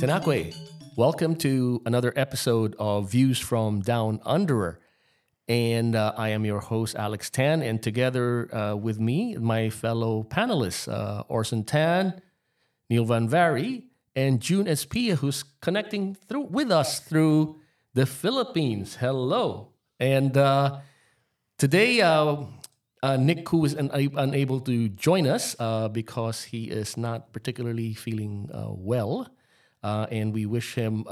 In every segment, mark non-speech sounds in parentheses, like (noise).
Tēnā koe, welcome to another episode of Views from Down Under. And uh, I am your host, Alex Tan, and together uh, with me, my fellow panelists, uh, Orson Tan, Neil Van Vary, and June Espia, who's connecting through with us through the Philippines. Hello. And uh, today, uh, uh, Nick Koo is un- unable to join us uh, because he is not particularly feeling uh, well. Uh, and we wish him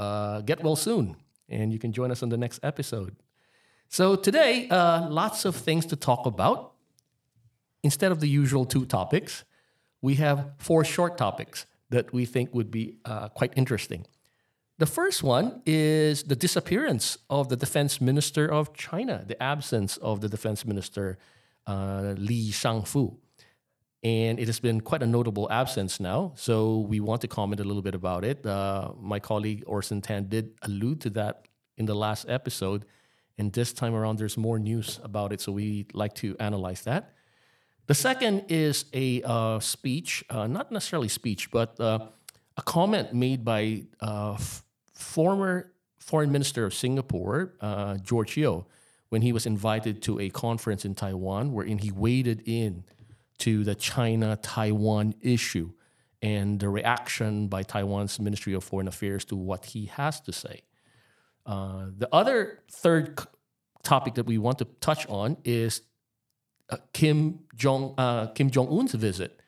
get well soon. And you can join us on the next episode. So today, lots of things to talk about. Instead of the usual two topics, we have four short topics that we think would be quite interesting. The first one is the disappearance of the defense minister of China, the absence of the defense minister uh, Li Shangfu. And it has been quite a notable absence now. So we want to comment a little bit about it. Uh, my colleague Orson Tan did allude to that in the last episode. And this time around, there's more news about it. So we'd like to analyze that. The second is a uh, speech, uh, not necessarily speech, but uh, a comment made by uh, f- former foreign minister of Singapore, uh, George Yeo, when he was invited to a conference in Taiwan, wherein he waded in to the China Taiwan issue and the reaction by Taiwan's Ministry of Foreign Affairs to what he has to say. Uh, the other third c- topic that we want to touch on is uh, Kim Jong uh, Kim Jong Un's visit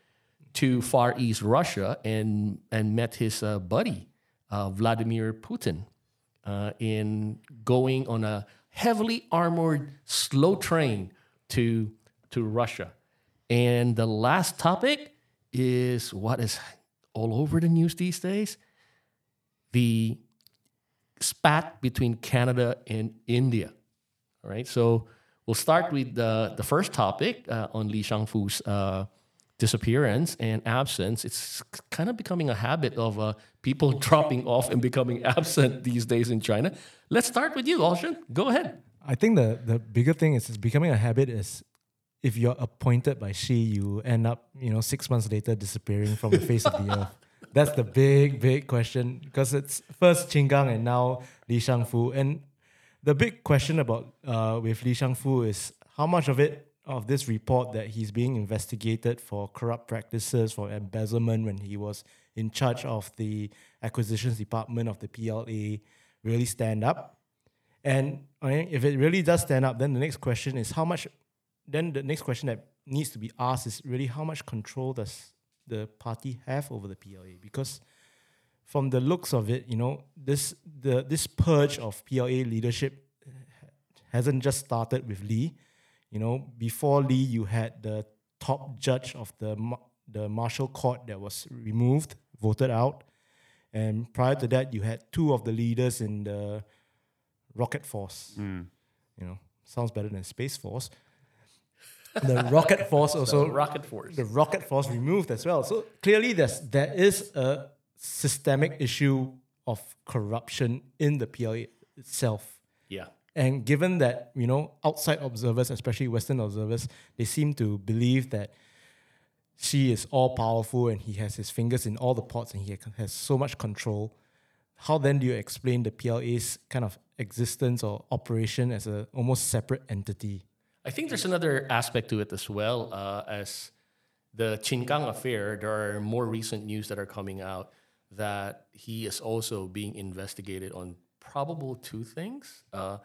to Far East Russia and and met his uh, buddy uh, Vladimir Putin uh, in going on a heavily armored slow train to to Russia. And the last topic is what is all over the news these days: the spat between Canada and India. All right, so we'll start with the, the first topic uh, on Li Shangfu's uh, disappearance and absence. It's kind of becoming a habit of uh, people (laughs) dropping off and becoming (laughs) absent these days in China. Let's start with you, Orson. Go ahead. I think the the bigger thing is it's becoming a habit is if you're appointed by Xi, you end up, you know, six months later disappearing from the face of the earth. (laughs) That's the big, big question because it's first Qin Gang and now Li Shangfu. And the big question about uh, with Li Shangfu is how much of it of this report that he's being investigated for corrupt practices, for embezzlement when he was in charge of the acquisitions department of the PLA really stand up. And if it really does stand up, then the next question is how much. Then the next question that needs to be asked is really how much control does the party have over the PLA? Because from the looks of it, you know, this the this purge of PLA leadership hasn't just started with Li. You know, before Li, you had the top judge of the the martial court that was removed, voted out, and prior to that, you had two of the leaders in the rocket force. Hmm. You know, sounds better than space force. The rocket (laughs) force also So, Rocket Force. the rocket force removed as well. So clearly, there's there is a systemic issue of corruption in the PLA itself. Yeah. And given that you know outside observers, especially Western observers, they seem to believe that Xi is all powerful and he has his fingers in all the pots and he has so much control. How then do you explain the PLA's kind of existence or operation as a almost separate entity? I think there's another aspect to it as well. Uh, as the Qin Gang affair, there are more recent news that are coming out that he is also being investigated on probable two things. Uh,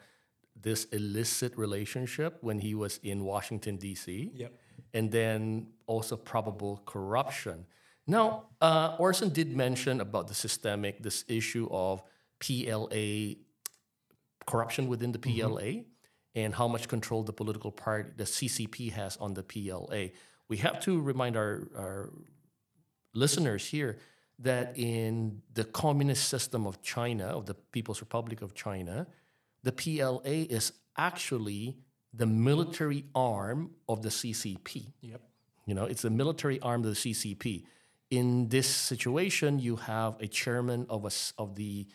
this illicit relationship when he was in Washington, D.C., Yep. and then also probable corruption. Now, uh, Orson did mention about the systemic, this issue of PLA corruption within the PLA and how much control the political party, the CCP, has on the PLA. We have to remind our, our listeners here that in the communist system of China, of the People's Republic of China, the PLA is actually the military arm of the CCP. Yep. You know, it's the military arm of the CCP. In this situation, you have a chairman of a of the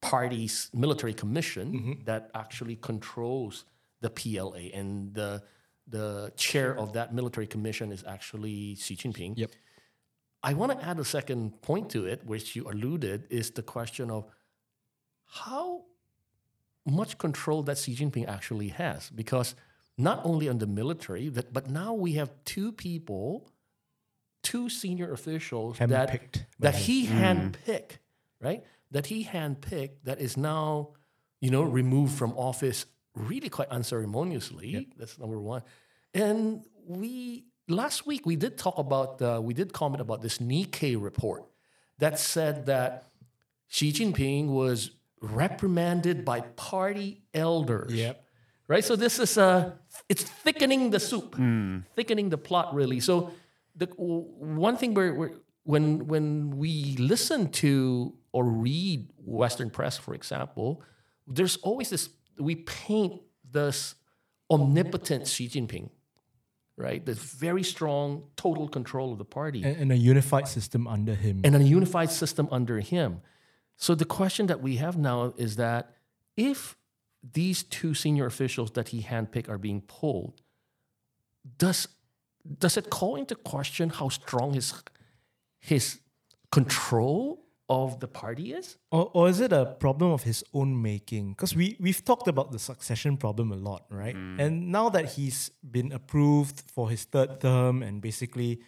party's military commission mm-hmm. that actually controls the PLA, and the the chair of that military commission is actually Xi Jinping. Yep. I want to add a second point to it, which you alluded, is the question of how much control that Xi Jinping actually has. Because not only on the military, that, but now we have two people, two senior officials that, Handpicked by that him. he handpicked, right? That he handpicked that is now, you know, removed from office really quite unceremoniously. That's number one. And we last week we did talk about uh, we did comment about this Nikkei report that said that Xi Jinping was reprimanded by party elders. Yep. Right. So this is a it's thickening the soup, thickening the plot really. So the one thing where we're, when when we listen to or read Western press, for example, there's always this we paint this omnipotent Xi Jinping, right? This very strong total control of the party and, and a unified system under him. and a unified system under him. So the question that we have now is that if these two senior officials that he handpicked are being pulled, does does it call into question how strong his his control of the party is? Or, or is it a problem of his own making? Because we, we've talked about the succession problem a lot, right? Mm. And now that he's been approved for his third term and basically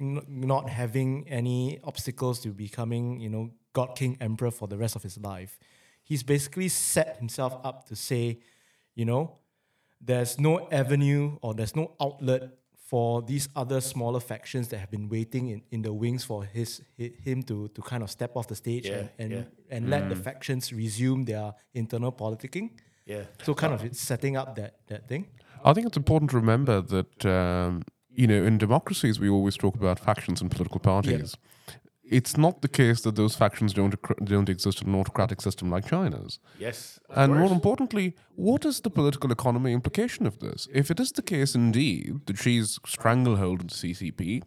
n- not having any obstacles to becoming, you know, God King Emperor for the rest of his life, he's basically set himself up to say, you know, there's no avenue or there's no outlet for these other smaller factions that have been waiting in, in the wings for his hi- him to to kind of step off the stage Yeah, and and, yeah. and let the factions resume their internal politicking. Yeah. So kind of it's setting up that that thing. I think it's important to remember that um, you know in democracies we always talk about factions and political parties. It's not the case that those factions don't don't exist in an autocratic system like China's. Yes. And more importantly, what is the political economy implication of this? If it is the case indeed that Xi's stranglehold of the CCP,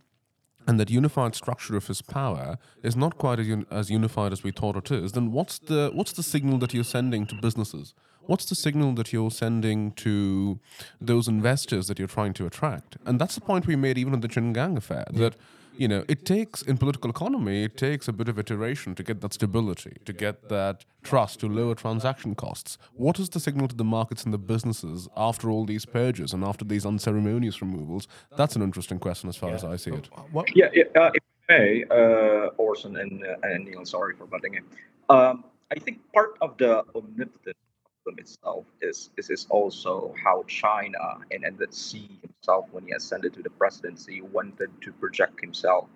and that unified structure of his power is not quite as, un- as unified as we thought it is, then what's the what's the signal that you're sending to businesses? What's the signal that you're sending to those investors that you're trying to attract? And that's the point we made even in the Qin Gang affair. That you know, it takes in political economy, it takes a bit of iteration to get that stability, to get that trust, to lower transaction costs. What is the signal to the markets and the businesses after all these purges and after these unceremonious removals? That's an interesting question as far as I see it. What Yeah, yeah, uh, if I may, uh, Orson and, uh, and Neil, sorry for butting in. Um, I think part of the omnipotent problem itself is, is is also how China and, and Xi himself, when he ascended to the presidency, wanted to project himself.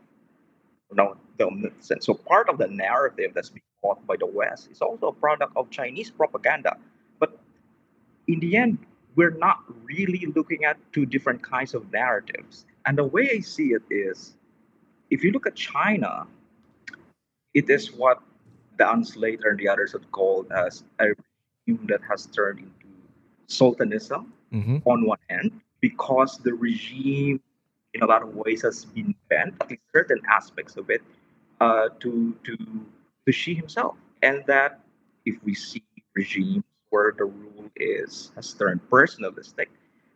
The. So part of the narrative that's being taught by the West is also a product of Chinese propaganda. But in the end, we're not really looking at two different kinds of narratives. And the way I see it is if you look at China, it is what Dan Slater and the others have called as a regime that has turned into sultanism Mhm. on one hand, because the regime, in a lot of ways, has been bent, at least certain aspects of it, uh, to to to Xi himself, and that if we see regimes where the rule is has turned personalistic,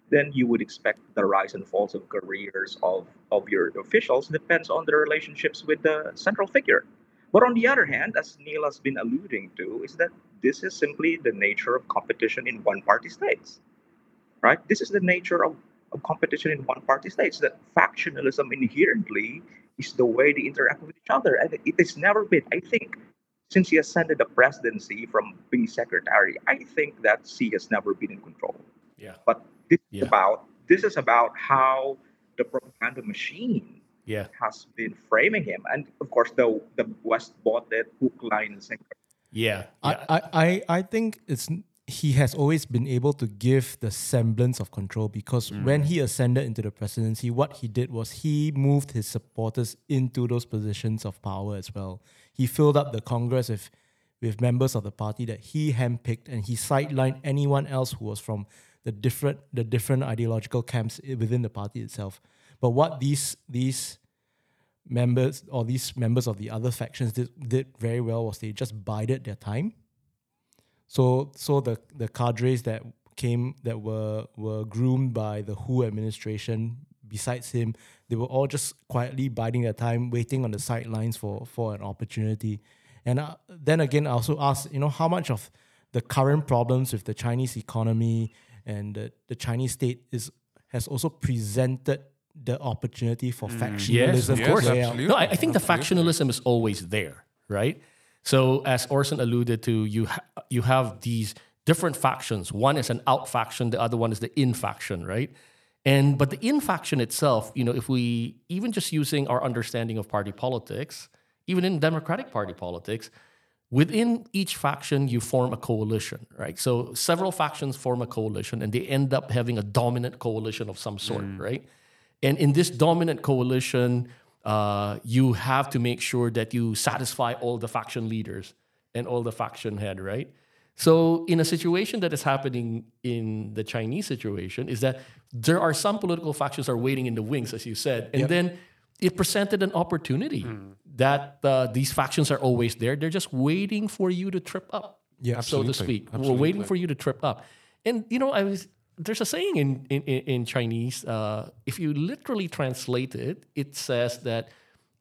then you would expect the rise and falls of careers of, of your officials depends on the relationships with the central figure. But on the other hand, as Neil has been alluding to, is that this is simply the nature of competition in one party states. Right? This is the nature of, of competition in one party states, that factionalism inherently is the way they interact with each other. And it has never been, I think, since he ascended the presidency from being secretary, I think that Xi has never been in control. Yeah. But this Yeah. is about this is about how the propaganda machine Yeah. has been framing him, and of course the the West bought that hook, line, and sinker. Yeah. I, yeah. I, I, I think it's he has always been able to give the semblance of control because mm. when he ascended into the presidency, what he did was he moved his supporters into those positions of power as well. He filled up the Congress with with members of the party that he handpicked, and he sidelined anyone else who was from the different the different ideological camps within the party itself. But what these these members or these members of the other factions did, did very well was they just bided their time. So so the the cadres that came that were were groomed by the Hu administration. Besides him, they were all just quietly biding their time, waiting on the sidelines for for an opportunity. And uh, then again, I also asked, you know, how much of the current problems with the Chinese economy and the, the Chinese state is has also presented the opportunity for mm. factionalism. Yes, of course. play absolutely. No, I, I think the factionalism is always there, right? So as Orson alluded to, you ha- you have these different factions. One is an out faction, the other one is the in faction, right? And but the in faction itself, you know, if we even just using our understanding of party politics, even in Democratic Party politics, within each faction you form a coalition, right? So several factions form a coalition, and they end up having a dominant coalition of some sort, mm. right? And in this dominant coalition, uh, you have to make sure that you satisfy all the faction leaders and all the faction head, right? So, in a situation that is happening in the Chinese situation, is that there are some political factions are waiting in the wings, as you said, and then it presented an opportunity that uh, these factions are always there. They're just waiting for you to trip up, Yeah, so to absolutely. speak. We're waiting for you to trip up. And you know, I was there's a saying in in, in in Chinese. Uh, if you literally translate it, it says that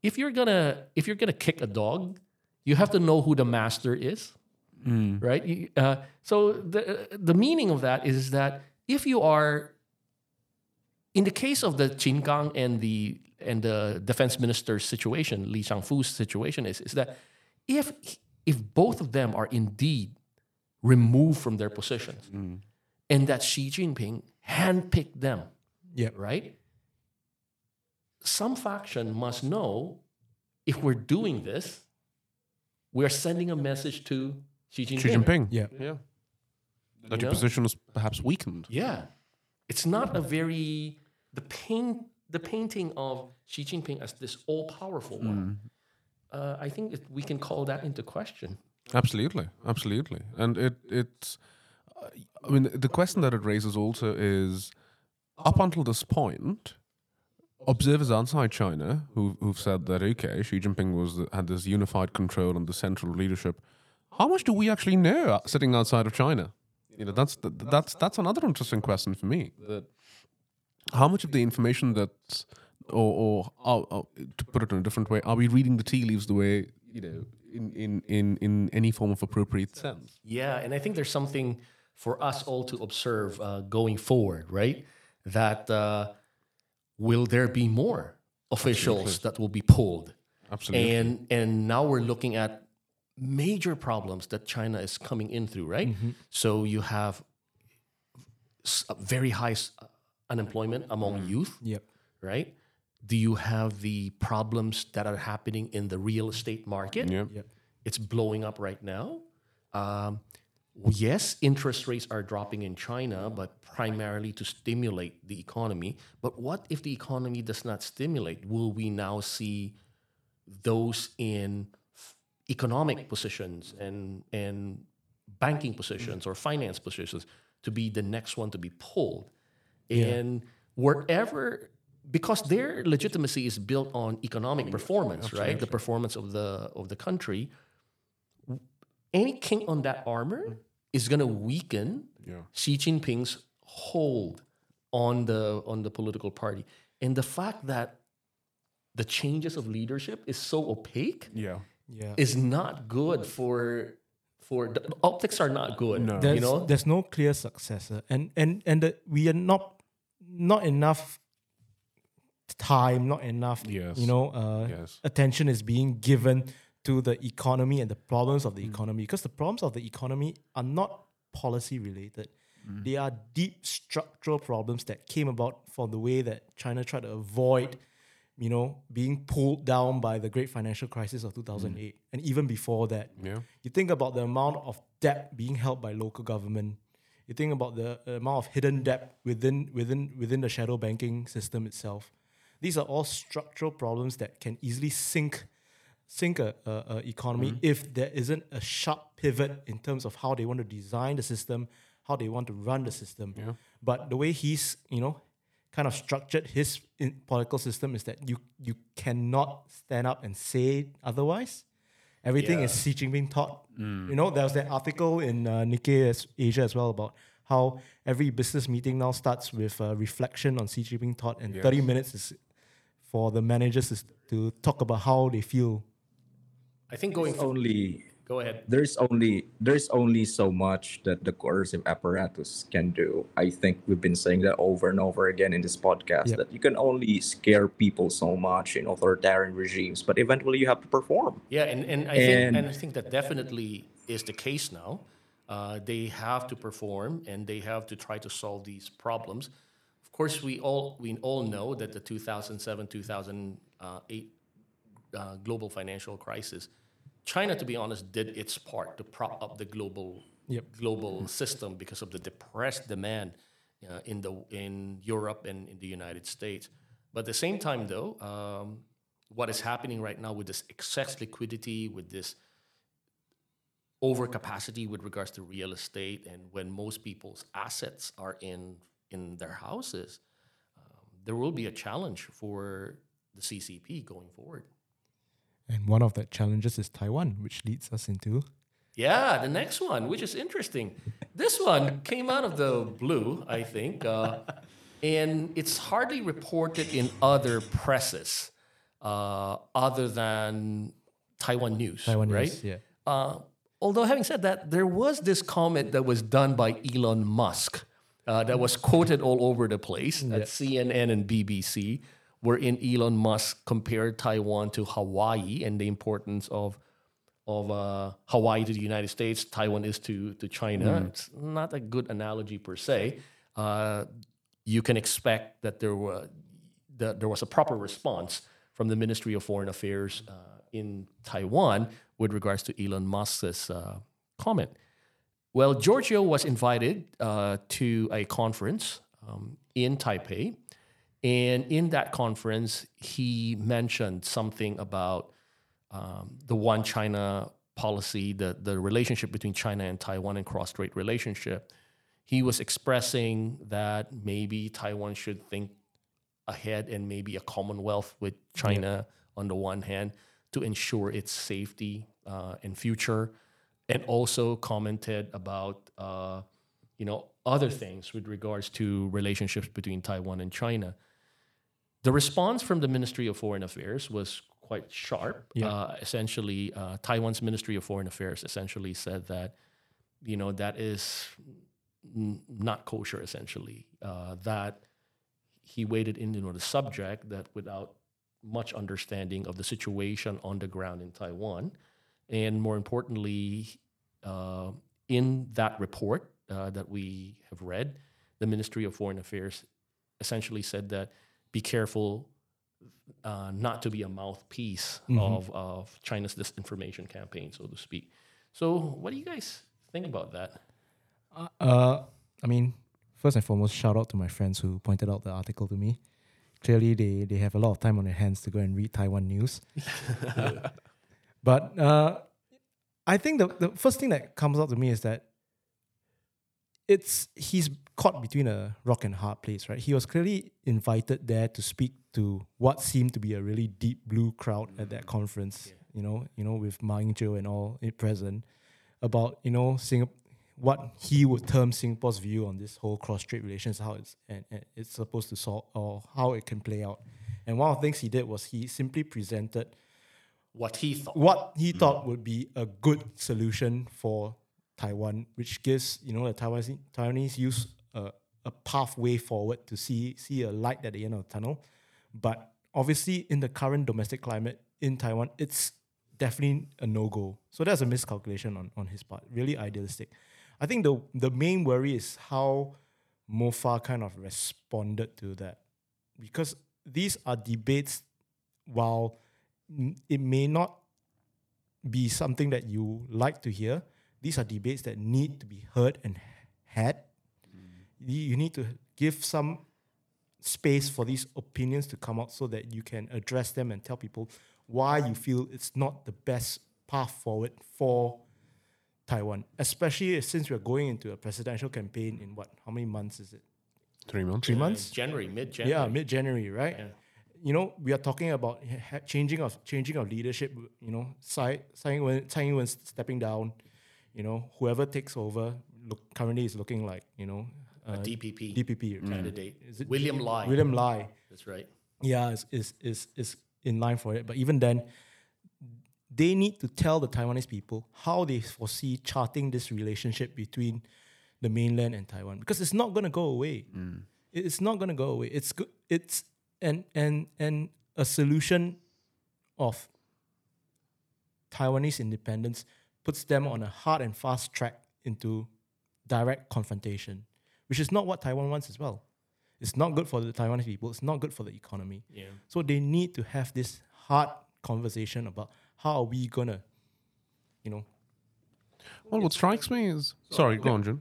if you're gonna if you're gonna kick a dog, you have to know who the master is, right? You- uh, so the the meaning of that is that if you are in the case of the Qin Gang and the and the defense minister's situation, Li Shangfu's situation is is that if if both of them are indeed removed from their positions, and that Xi Jinping handpicked them, Yeah. right? Some faction must know if we're doing this, we're sending a message to Xi Jinping. Xi Jinping. Yeah. Yeah. That You your know? position is perhaps weakened. Yeah, it's not a very the paint the painting of Xi Jinping as this all powerful one. Uh, I think it, we can call that into question. Absolutely, absolutely, and it it's. uh, I mean, the question that it raises also is, up until this point, observers outside China who who've said that okay, Xi Jinping was had this unified control and the central leadership. How much do we actually know sitting outside of China? You know, that's the, that's that's another interesting question for me. That how much of the information that, or, or, or, or to put it in a different way, are we reading the tea leaves the way you know in in in in any form of appropriate sense? Yeah, and I think there's something for us all to observe uh, going forward, right? That uh, will there be more officials that will be pulled? Absolutely. And and now we're looking at major problems that China is coming in through, right? So you have very high unemployment among youth, Yep. right? Do you have the problems that are happening in the real estate market? yeah. Yep. It's blowing up right now. Um, yes, interest rates are dropping in China, but primarily to stimulate the economy. But what if the economy does not stimulate? Will we now see those in economic positions and and banking positions or finance positions to be the next one to be pulled? And wherever because their legitimacy is built on economic performance, right? The performance of the of the country. Any king on that armor mm. Is going to weaken Yeah. Xi Jinping's hold on the on the political party, and the fact that the changes of leadership is so opaque Yeah. Yeah. is not good for for the optics are not good. No. there's, You know, there's no clear successor, and and and the, we are not not enough time, not enough. Yes. You know, uh, Yes. attention is being given to the economy and the problems of the Mm. economy because the problems of the economy are not policy related. Mm. They are deep structural problems that came about from the way that China tried to avoid, you know, being pulled down by the great financial crisis of 2008 Mm. and even before that. Yeah. You think about the amount of debt being held by local government. You think about the amount of hidden debt within within within the shadow banking system itself. These are all structural problems that can easily sink sink a, a, a economy if there isn't a sharp pivot in terms of how they want to design the system, how they want to run the system. But the way he's you know kind of structured his in political system is that you you cannot stand up and say otherwise. Everything is Xi Jinping taught. You know, there was that article in uh, Nikkei Asia as well about how every business meeting now starts with a reflection on Xi Jinping thought, and 30 minutes is for the managers to talk about how they feel. I think going There's only Go ahead. there's only there's only so much that the coercive apparatus can do. I think we've been saying that over and over again in this podcast Yep. that you can only scare people so much in authoritarian regimes, but eventually you have to perform. Yeah, and, and I think And- and I think that definitely is the case now. Uh, they have to perform and they have to try to solve these problems. Of course, we all we all know that the 2007 2008 uh, global financial crisis, China, to be honest, did its part to prop up the global Yep. global system because of the depressed demand uh, in the in Europe and in the United States. But at the same time, though, um, what is happening right now with this excess liquidity, with this overcapacity with regards to real estate, and when most people's assets are in in their houses, um, there will be a challenge for the CCP going forward. And one of the challenges is Taiwan, which leads us into Yeah, the next one, which is interesting. This one came out of the blue, I think, uh, and it's hardly reported in other presses uh, other than Taiwan News, Taiwan right? News. Yeah. Uh, although, having said that, there was this comment that was done by Elon Musk uh, that was quoted all over the place at CNN and BBC, wherein Elon Musk compared Taiwan to Hawaii and the importance of of uh, Hawaii to the United States, Taiwan is to to China. It's not a good analogy per se. Uh, you can expect that there were that there was a proper response from the Ministry of Foreign Affairs uh, in Taiwan with regards to Elon Musk's uh, comment. Well, George Yeo was invited uh, to a conference um, in Taipei. And in that conference, he mentioned something about um, the one China policy, the, the relationship between China and Taiwan and cross strait relationship. He was expressing that maybe Taiwan should think ahead and maybe a commonwealth with China on the one hand to ensure its safety uh, and future, and also commented about uh, you know other things with regards to relationships between Taiwan and China. The response from the Ministry of Foreign Affairs was quite sharp. Uh, essentially, uh, Taiwan's Ministry of Foreign Affairs essentially said that you know that is n- not kosher. Essentially, uh, that he waded into the subject that without much understanding of the situation on the ground in Taiwan, and more importantly, uh, in that report uh, that we have read, the Ministry of Foreign Affairs essentially said that be careful uh, not to be a mouthpiece of, of China's disinformation campaign, so to speak. So, what do you guys think about that? Uh, I mean, first and foremost, shout out to my friends who pointed out the article to me. Clearly, they, they have a lot of time on their hands to go and read Taiwan news. (laughs) but uh, I think the, the first thing that comes out to me is that it's he's caught between a rock and hard place, right? He was clearly invited there to speak to what seemed to be a really deep blue crowd at that mm. conference. You know, you know, with Ma Ying-jeou and all it present about you know Singapore, what he would term Singapore's view on this whole cross-strait relations, how it's and, and it's supposed to solve or how it can play out. And one of the things he did was he simply presented What he thought. what he mm. thought would be a good solution for Taiwan, which gives you know the Taiwanese Taiwanese youth a, a pathway forward to see see a light at the end of the tunnel. But obviously, in the current domestic climate in Taiwan, it's definitely a no go. So that's a miscalculation on, on his part. Really idealistic. I think the the main worry is how Mofa kind of responded to that, because these are debates. While it may not be something that you like to hear. These are debates that need to be heard and had. You you need to give some space for these opinions to come out so that you can address them and tell people why you feel it's not the best path forward for Taiwan, especially since we're going into a presidential campaign in what? How many months is it? Three months. Three Uh, months? January, mid January. Yeah, mid January, right? Yeah. You know, we are talking about ha- ha- changing of changing of leadership. You know, Tsai Tsai Ing-wen, Tsai Ing-wen stepping down. You know, whoever takes over, look currently is looking like you know uh, DPP DPP candidate. Is it William Lai. William Lai. That's right. yeah, is, is is is in line for it. But even then, they need to tell the Taiwanese people how they foresee charting this relationship between the mainland and Taiwan because it's not going to go away. It- It's not going to go away. It's good. It's and and and a solution of Taiwanese independence puts them on a hard and fast track into direct confrontation, which is not what Taiwan wants as well. It's not good for the Taiwanese people. It's not good for the economy. Yeah. So they need to have this hard conversation about how are we gonna, you know, Well, what strikes me is sorry, go on, Jun.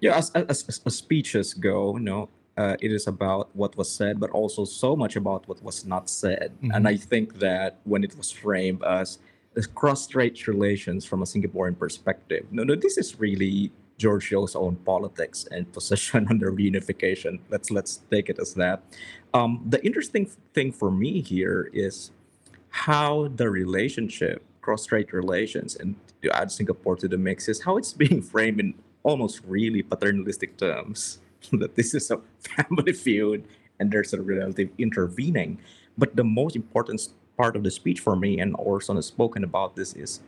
Yeah, as, as, as, as speeches go, you know, uh, it is about what was said, but also so much about what was not said. And I think that when it was framed as cross-strait relations from a Singaporean perspective, no, no, this is really George Yeo's own politics and position (laughs) on the reunification. Let's let's take it as that. Um, the interesting thing for me here is how the relationship, cross-strait relations, and to add Singapore to the mix, is how it's (laughs) being framed in almost really paternalistic terms. (laughs) that this is a family feud and there's a relative intervening. But the most important part of the speech for me, and Orson has spoken about this, is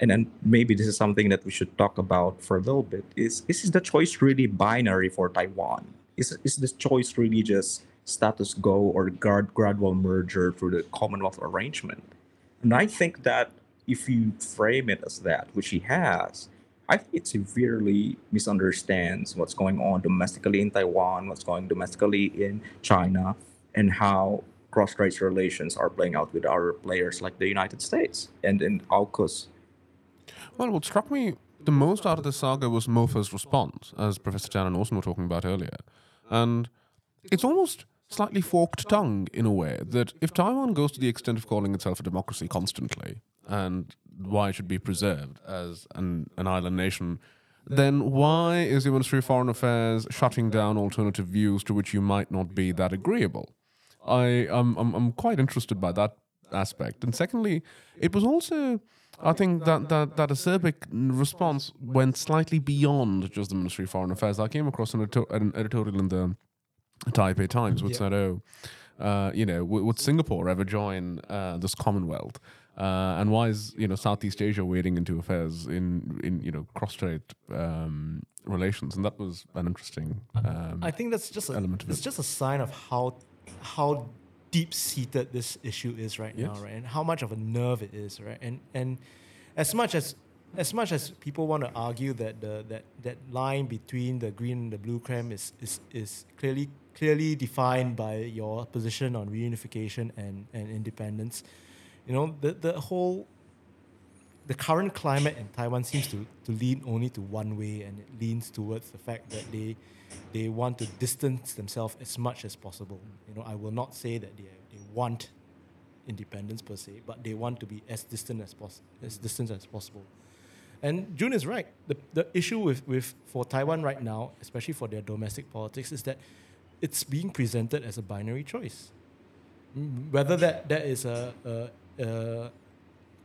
and then maybe this is something that we should talk about for a little bit is is the choice really binary for Taiwan? Is is this choice really just status quo or grad, gradual merger through the Commonwealth arrangement? And I think that if you frame it as that, which he has, I think it severely misunderstands what's going on domestically in Taiwan, what's going domestically in China, and how cross-strait relations are playing out with other players like the United States and in AUKUS. Well, what struck me the most out of the saga was Mofa's response, as Professor Chan and Orson were talking about earlier. And it's almost slightly forked tongue in a way that if Taiwan goes to the extent of calling itself a democracy constantly, and why it should be preserved as an, an island nation, then why is the Ministry of Foreign Affairs shutting down alternative views to which you might not be that agreeable? I am I'm, I'm quite interested by that aspect. And secondly, it was also I think that that that acerbic response went slightly beyond just the Ministry of Foreign Affairs. I came across an, an editorial in the Taipei Times which Yeah. said, "Oh, uh, you know, w- would Singapore ever join uh, this Commonwealth?" Uh, and why is you know Southeast Asia wading into affairs in in you know cross-strait um, relations? And that was an interesting. Um, I think that's just a, element of it's it. just a sign of how how deep seated this issue is right now, right? And how much of a nerve it is, right? And and as much as as much as people want to argue that the that, that line between the green and the blue cram is is, is clearly clearly defined by your position on reunification and, and independence, you know, the the whole the current climate in Taiwan seems to, to lean only to one way, and it leans towards the fact that they they want to distance themselves as much as possible. You know, I will not say that they they want independence per se, but they want to be as distant as pos- as distant as possible. And June is right. The, the issue with, with for Taiwan right now, especially for their domestic politics, is that it's being presented as a binary choice. Whether that, that is a, a, a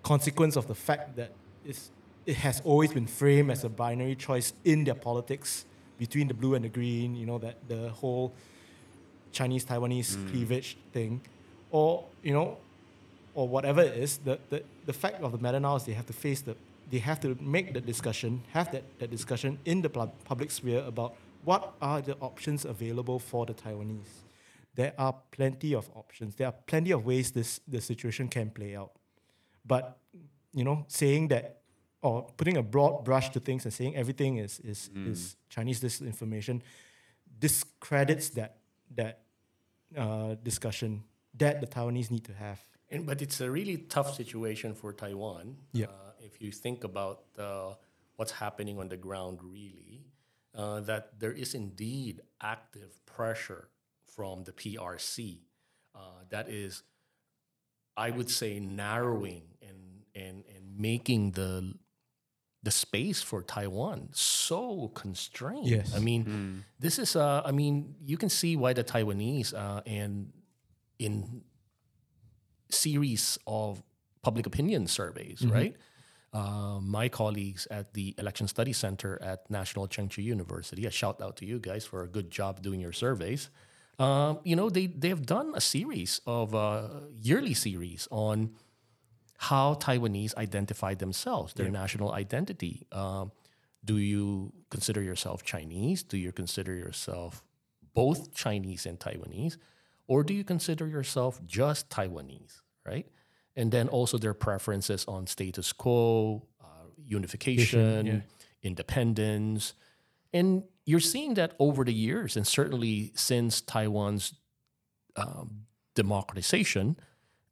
consequence of the fact that it's, it has always been framed as a binary choice in their politics between the blue and the green, you know, that the whole Chinese Taiwanese mm. cleavage thing, or, you know, or whatever it is, the, the, the fact of the matter now is they have to face the, they have to make the discussion, have that, that discussion in the public sphere about what are the options available for the Taiwanese. There are plenty of options. There are plenty of ways this the situation can play out. But you know, saying that or putting a broad brush to things and saying everything is is, is Chinese disinformation discredits that that uh, discussion that the Taiwanese need to have. And, but it's a really tough situation for Taiwan. Yeah. Uh, if you think about uh, what's happening on the ground, really, uh, that there is indeed active pressure from the PRC uh, that is, I would say, narrowing and, and, and making the the space for Taiwan so constrained. Yes. I mean, this is, uh, I mean, you can see why the Taiwanese uh, and in series of public opinion surveys, right? uh, my colleagues at the Election Study Center at National Chengchi University. A shout out to you guys for a good job doing your surveys. Um, you know, they they have done a series of uh, yearly series on how Taiwanese identify themselves, their national identity. Um, do you consider yourself Chinese? Do you consider yourself both Chinese and Taiwanese? Or do you consider yourself just Taiwanese, right? And then also their preferences on status quo, uh, unification, independence. And you're seeing that over the years, and certainly since Taiwan's um, democratization,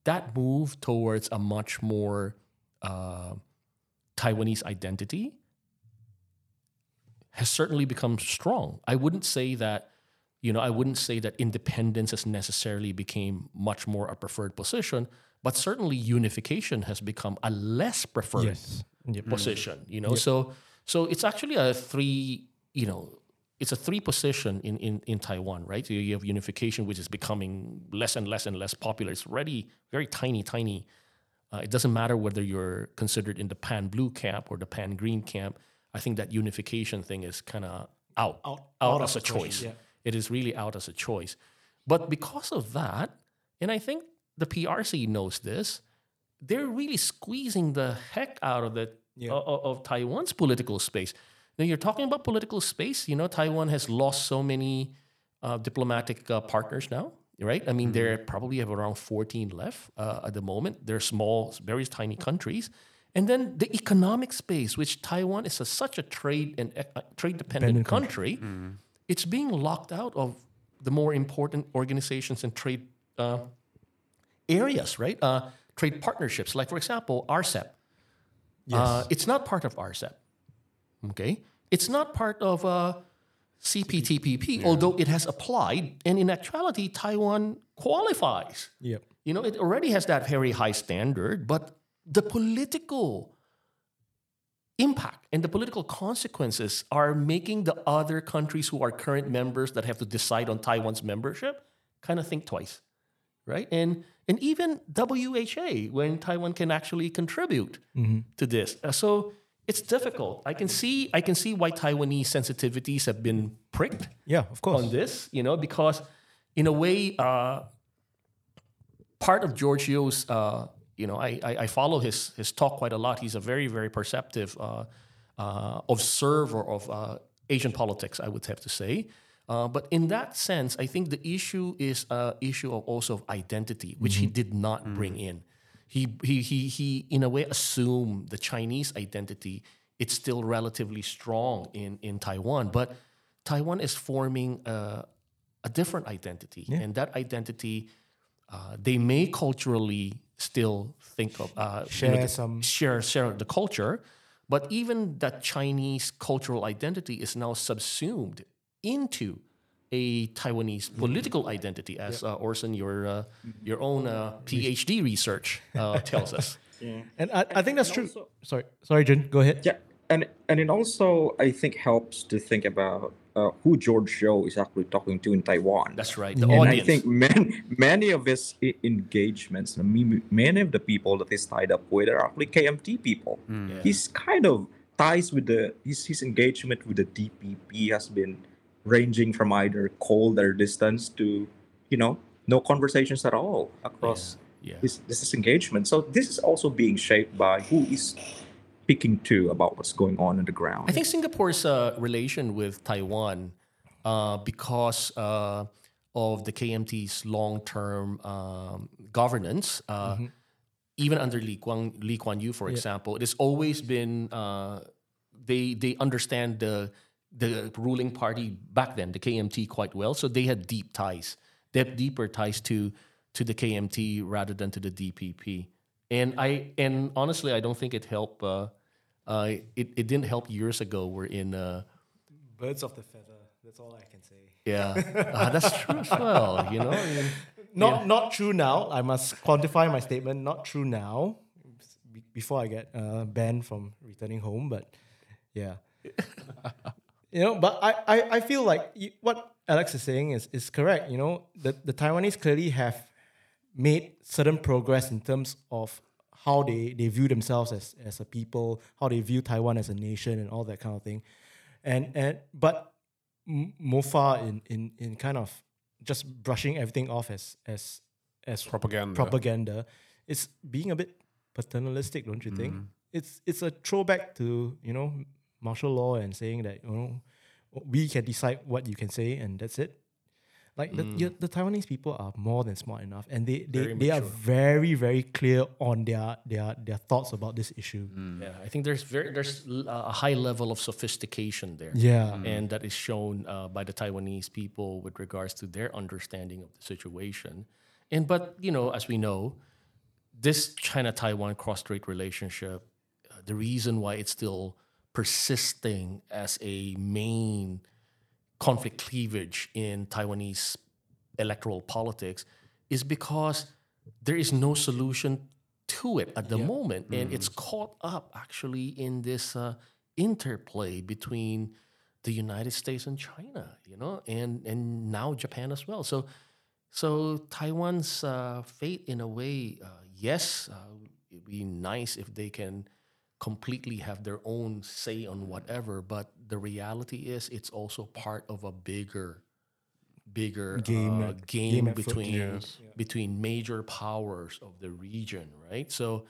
that move towards a much more uh, Taiwanese identity has certainly become strong. I wouldn't say that, you know, I wouldn't say that independence has necessarily became much more a preferred position, but certainly unification has become a less preferred Yes. Yep. position. You know, so so it's actually a three. You know, it's a three position in in in Taiwan, right? So you have unification, which is becoming less and less and less popular. It's already very tiny, tiny. Uh, it doesn't matter whether you're considered in the pan blue camp or the pan green camp. I think that unification thing is kind of out, out, out as a of the question, choice. yeah. It is really out as a choice. But because of that, and I think the PRC knows this, they're really squeezing the heck out of the Yeah. of, Taiwan's political space. Now you're talking about political space. You know, Taiwan has lost so many uh, diplomatic uh, partners now, right? I mean, they probably have around 14 left uh, at the moment. They're small, very tiny countries. And then the economic space, which Taiwan is a, such a trade and uh, trade dependent Dependent country, it's being locked out of the more important organizations and trade uh, areas, right? Uh, trade partnerships, like for example, RCEP. Uh, it's not part of RCEP. Okay, it's not part of uh, CPTPP, although it has applied, and in actuality, Taiwan qualifies. Yep. You know, it already has that very high standard, but the political impact and the political consequences are making the other countries who are current members that have to decide on Taiwan's membership kind of think twice, right? And and even WHA when Taiwan can actually contribute to this. Uh, so it's difficult. I can see I can see why Taiwanese sensitivities have been pricked Yeah, of course. on this, you know, because in a way, uh, part of George Yeo's, uh, you know, I, I, I follow his his talk quite a lot. He's a very very perceptive uh, uh, observer of uh, Asian politics, I would have to say. Uh, but in that sense, I think the issue is a issue of also of identity, which he did not bring in. He, he, he, he, in a way, assumed the Chinese identity. It's still relatively strong in, in Taiwan, but Taiwan is forming a, a different identity, and that identity, uh, they may culturally still think of uh, you Share some- share share the culture, but even that Chinese cultural identity is now subsumed into a Taiwanese political identity, as uh, Orson, your uh, your own uh, PhD research uh, (laughs) tells us. And I, I think that's true. also- sorry, sorry, Jun, go ahead. Yeah, and and it also I think helps to think about uh, who George Yeo is actually talking to in Taiwan. That's right. The Yeah. and audience. I think many many of his engagements, many of the people that he's tied up with are actually KMT people. Yeah. He's kind of ties with the his his engagement with the DPP has been ranging from either cold or distance to you know no conversations at all across yeah. this this is engagement. So this is also being shaped by who is speaking to about what's going on in the ground. I think Singapore's uh, relation with Taiwan, uh, because uh, of the KMT's long-term um, governance, uh, even under Lee Kuan, Lee Kuan Yew, for example, it has always been uh, they they understand the the ruling party back then, the KMT, quite well. So they had deep ties. deep, deeper ties to to the KMT rather than to the DPP. And I and honestly, I don't think it helped. Uh, uh, it it didn't help years ago. We're in. Uh, Birds of the feather. That's all I can say. yeah, Ah, that's true as well. You know, I mean, Not not true now. I must quantify my statement. Not true now. be- Before I get uh, banned from returning home, but yeah, (laughs) you know. But I, I, I feel like you, what Alex is saying is is correct. You know, the the Taiwanese clearly have made certain progress in terms of how they, they view themselves as, as a people, how they view Taiwan as a nation, and all that kind of thing. And and but Mofa in, in in kind of just brushing everything off as as as Propaganda. propaganda, it's being a bit paternalistic, don't you think? Mm. It's it's a throwback to you know martial law and saying that you know we can decide what you can say and that's it. Like the, the Taiwanese people are more than smart enough, and they they, Very they are very very clear on their their their thoughts about this issue. Yeah, I think there's very there's l- a high level of sophistication there. Yeah, and that is shown uh, by the Taiwanese people with regards to their understanding of the situation. And but you know, as we know, this China-Taiwan cross-strait relationship, uh, the reason why it's still persisting as a main conflict cleavage in Taiwanese electoral politics is because there is no solution to it at the moment, and it's caught up actually in this uh, interplay between the United States and China, you know, and and now Japan as well. So, so Taiwan's uh, fate, in a way, uh, yes, uh, it'd be nice if they can completely have their own say on whatever, but the reality is it's also part of a bigger, bigger Game uh, game, game between Yes. between major powers of the region, right? So,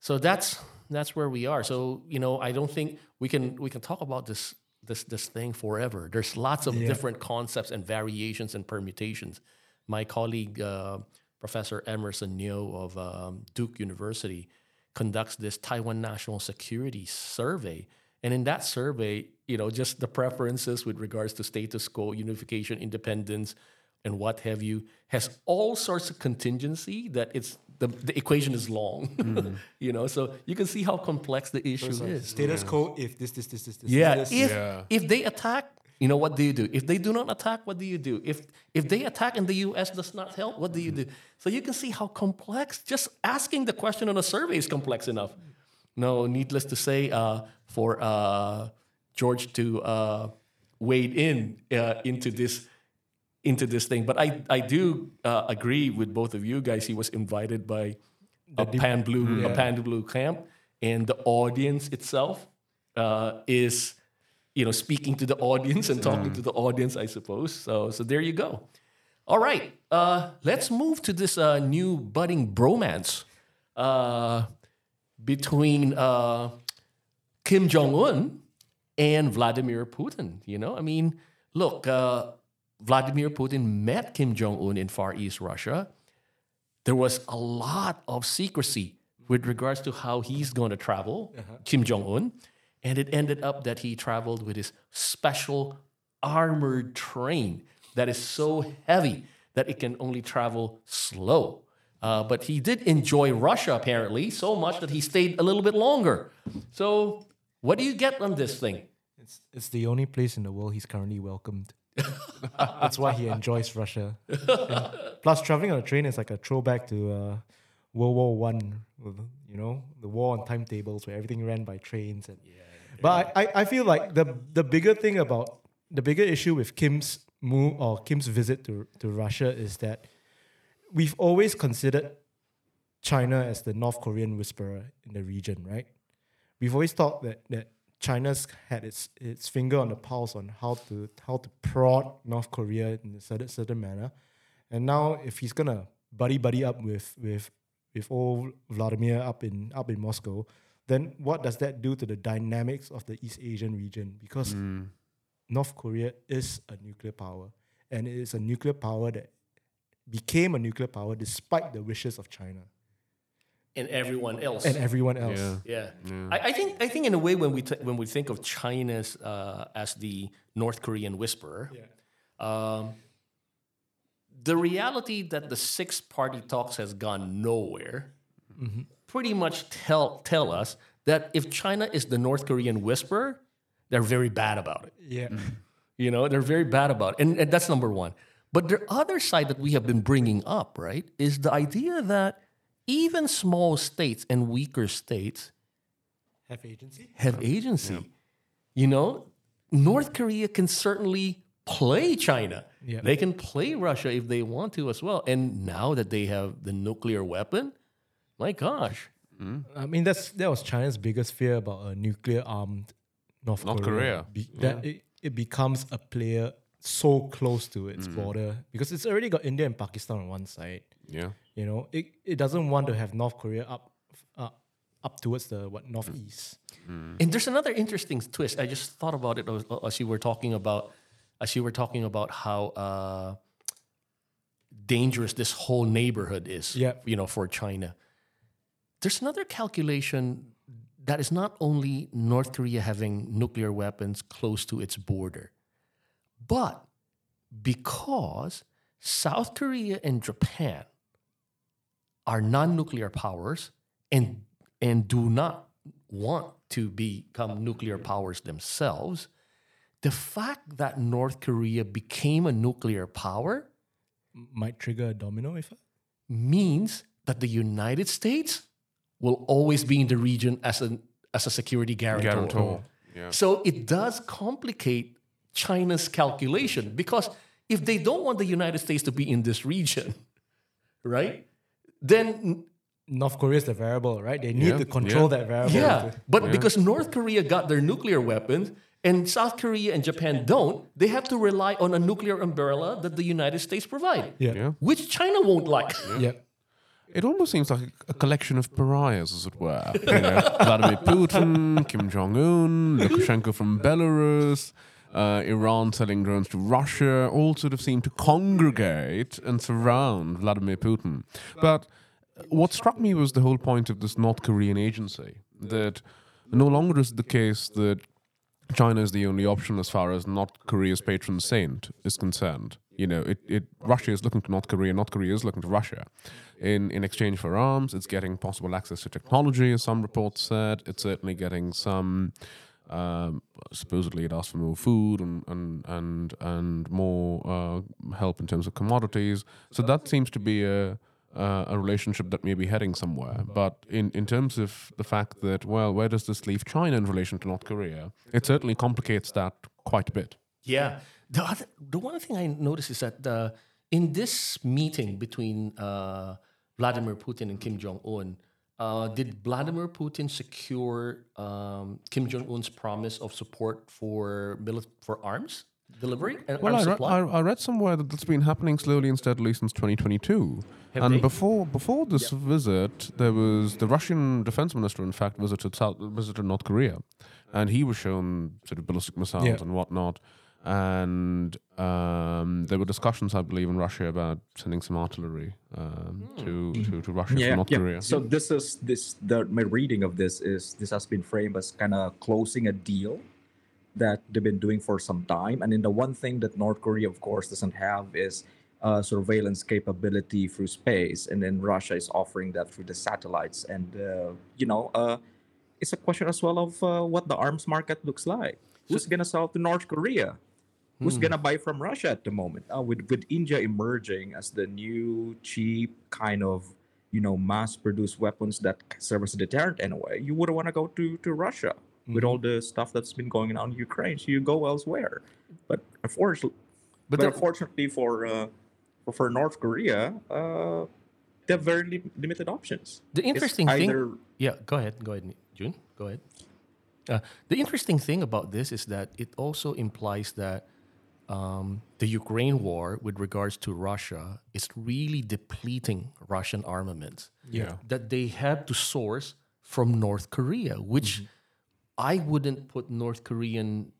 so that's that's where we are. So you know, I don't think we can we can talk about this this this thing forever. There's lots of different concepts and variations and permutations. My colleague uh, Professor Emerson Niou of um, Duke University conducts this Taiwan National Security Survey. And in that survey, you know, just the preferences with regards to status quo, unification, independence, and what have you, has all sorts of contingency that it's the, the equation is long. Mm-hmm. (laughs) you know, so you can see how complex the issue is. status quo. If this this this this this. Yeah, this, if Yeah. if they attack, you know what do you do? If they do not attack, what do you do? If if they attack and the U.S. does not help, what do you do? So you can see how complex. Just asking the question on a survey is complex enough. No, needless to say, uh, for uh, George to uh, wade in uh, into this into this thing. But I I do uh, agree with both of you guys. He was invited by a pan blue a pan blue camp, and the audience itself uh, is you know speaking to the audience and talking to the audience. I suppose. So so there you go. All right, uh, let's move to this uh, new budding bromance uh, between uh, Kim Jong Un and Vladimir Putin. You know, I mean, look, uh, Vladimir Putin met Kim Jong Un in Far East Russia. There was a lot of secrecy with regards to how he's going to travel, Kim Jong Un, and it ended up that he traveled with his special armored train that is so heavy that it can only travel slow. Uh, but he did enjoy Russia apparently so much that he stayed a little bit longer. So, what do you get on this thing? It's it's the only place in the world he's currently welcomed. (laughs) That's why he enjoys Russia. And plus, traveling on a train is like a throwback to uh, World War One. You know, the war on timetables where everything ran by trains. And but I, I, feel like the the bigger thing about the bigger issue with Kim's move or Kim's visit to to Russia is that we've always considered China as the North Korean whisperer in the region, right? We've always thought that that China's had its its finger on the pulse on how to how to prod North Korea in a certain certain manner, and now if he's gonna buddy buddy up with with with old Vladimir up in up in Moscow, then what does that do to the dynamics of the East Asian region? Because North Korea is a nuclear power, and it is a nuclear power that became a nuclear power despite the wishes of China And everyone else. and everyone else. Yeah. Yeah, I, I think I think in a way when we t- when we think of China's uh, as the North Korean whisperer, um, the reality that the six party talks has gone nowhere, pretty much tell tell us that if China is the North Korean whisperer, they're very bad about it. Yeah. Mm. You know, they're very bad about it. And, and that's number one. But the other side that we have been bringing up, right, is the idea that even small states and weaker states Have agency. have agency. You know, North Korea can certainly play China. Yeah. They can play Russia if they want to as well. And now that they have the nuclear weapon, my gosh, I mean, that's that was China's biggest fear about a nuclear armed North, North Korea. Korea. Be- That it, it becomes a player so close to its border because it's already got India and Pakistan on one side. Yeah. You know, it, it doesn't want to have North Korea up uh, up towards the what northeast. And there's another interesting twist. I just thought about it as, as you were talking about, as you were talking about how uh, dangerous this whole neighborhood is. Yeah. You know, for China. There's another calculation that is not only North Korea having nuclear weapons close to its border, but because South Korea and Japan are non-nuclear powers and and do not want to become nuclear powers themselves, the fact that North Korea became a nuclear power Might trigger a domino effect. means that the United States will always be in the region as a as a security guarantor. Guarantor. Yeah. So it does complicate China's calculation because if they don't want the United States to be in this region, (laughs) right? Then North Korea is the variable, right? They need Yeah, to control yeah. that variable. yeah, but because North Korea got their nuclear weapons and South Korea and Japan don't, they have to rely on a nuclear umbrella that the United States provide, Yeah. Yeah. which China won't like. Yeah. (laughs) It almost seems like a collection of pariahs, as it were. (laughs) You know, Vladimir Putin, Kim Jong Un, Lukashenko from Belarus, uh, Iran selling drones to Russia, all sort of seem to congregate and surround Vladimir Putin. But what struck me was the whole point of this North Korean agency that no longer is the case that China is the only option as far as North Korea's patron saint is concerned. You know, it, it Russia is looking to North Korea, North Korea is looking to Russia. In in exchange for arms, it's getting possible access to technology, as some reports said. It's certainly getting some um, supposedly it asked for more food and and and, and more uh, help in terms of commodities. So that seems to be a uh, a relationship that may be heading somewhere. But in, in terms of the fact that, well, where does this leave China in relation to North Korea? It certainly complicates that quite a bit. Yeah. The other, the one thing I noticed is that uh, in this meeting between uh, Vladimir Putin and Kim Jong Un, uh, did Vladimir Putin secure um, Kim Jong Un's promise of support for mili- for arms delivery and Well, I, re- I, I read somewhere that it's been happening slowly and steadily since 2022. Have and they? before before this visit, there was the Russian defense minister, in fact, visited South, visited North Korea, and he was shown sort of ballistic missiles Yeah. and whatnot. And um, there were discussions, I believe, in Russia about sending some artillery um, to, to to Russia from North Korea. So this is this the my reading of this is this has been framed as kind of closing a deal that they've been doing for some time. And then the one thing that North Korea, of course, doesn't have is uh, surveillance capability through space, and then Russia is offering that through the satellites. And uh, you know, uh, it's a question as well of uh, what the arms market looks like. Who's gonna sell to North Korea? Who's gonna buy from Russia at the moment? Uh, with with India emerging as the new cheap kind of you know mass-produced weapons that serve as a deterrent anyway, you wouldn't want to go to to Russia with all the stuff that's been going on in Ukraine. So you go elsewhere. But unfortunately, But but, unfortunately for uh, for, for North Korea, uh, they have very lim- limited options. The It's interesting thing, yeah, go ahead, go ahead, June, go ahead. Uh, the interesting thing about this is that it also implies that um, the Ukraine war, with regards to Russia, is really depleting Russian armaments. Yeah. that they had to source from North Korea, which I wouldn't put North Korean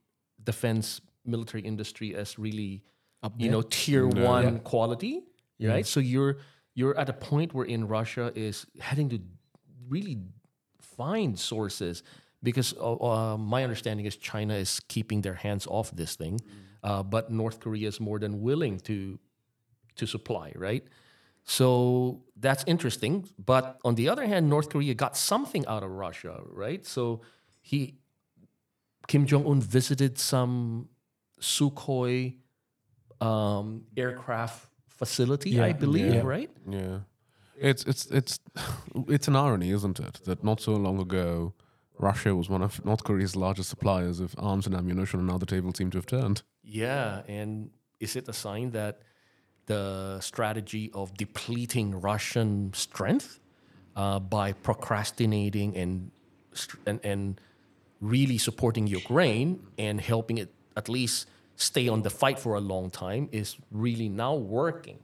defense military industry as really, you know, tier one quality, right? So you're you're at a point where in Russia is heading to really find sources because uh, uh, my understanding is China is keeping their hands off this thing, uh, but North Korea is more than willing to to supply, right? So that's interesting. But on the other hand, North Korea got something out of Russia, right? So he, Kim Jong Un visited some Sukhoi um, aircraft facility, I believe, Yeah. right? Yeah, it's it's it's (sighs) it's an irony, isn't it, that not so long ago Russia was one of North Korea's largest suppliers of arms and ammunition, and now the table seem to have turned. Yeah, and is it a sign that the strategy of depleting Russian strength uh, by procrastinating and, and and really supporting Ukraine and helping it at least stay on the fight for a long time is really now working,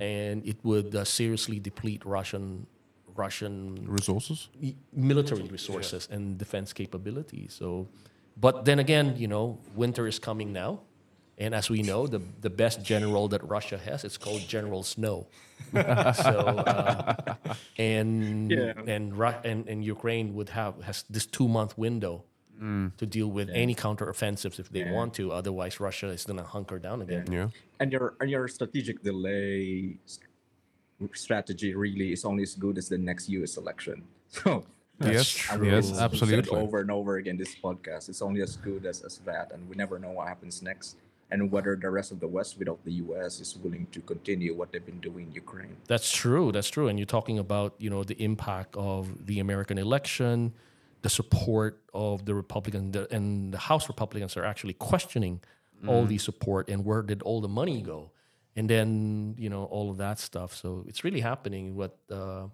and it would uh, seriously deplete Russian Russian Resources? y- military resources and defense capabilities. So, but then again, you know, winter is coming now, and as we know, the the best general that Russia has is called General Snow. (laughs) so, uh, and Yeah. and, Ru- and and Ukraine would have has this two month window. To deal with any counteroffensives if they Yeah. want to, otherwise Russia is gonna hunker down again. Yeah. and your and your strategic delay strategy really is only as good as the next U.S. election. (laughs) So Yes, I yes, we've said it absolutely. over and over again this podcast. It's only as good as, as that, and we never know what happens next, and whether the rest of the West, without the U.S., is willing to continue what they've been doing in Ukraine. That's true. That's true. And you're talking about you know the impact of the American election, the support of the Republican the, and the House Republicans are actually questioning all the support and where did all the money go, and then you know all of that stuff. So it's really happening. What, uh,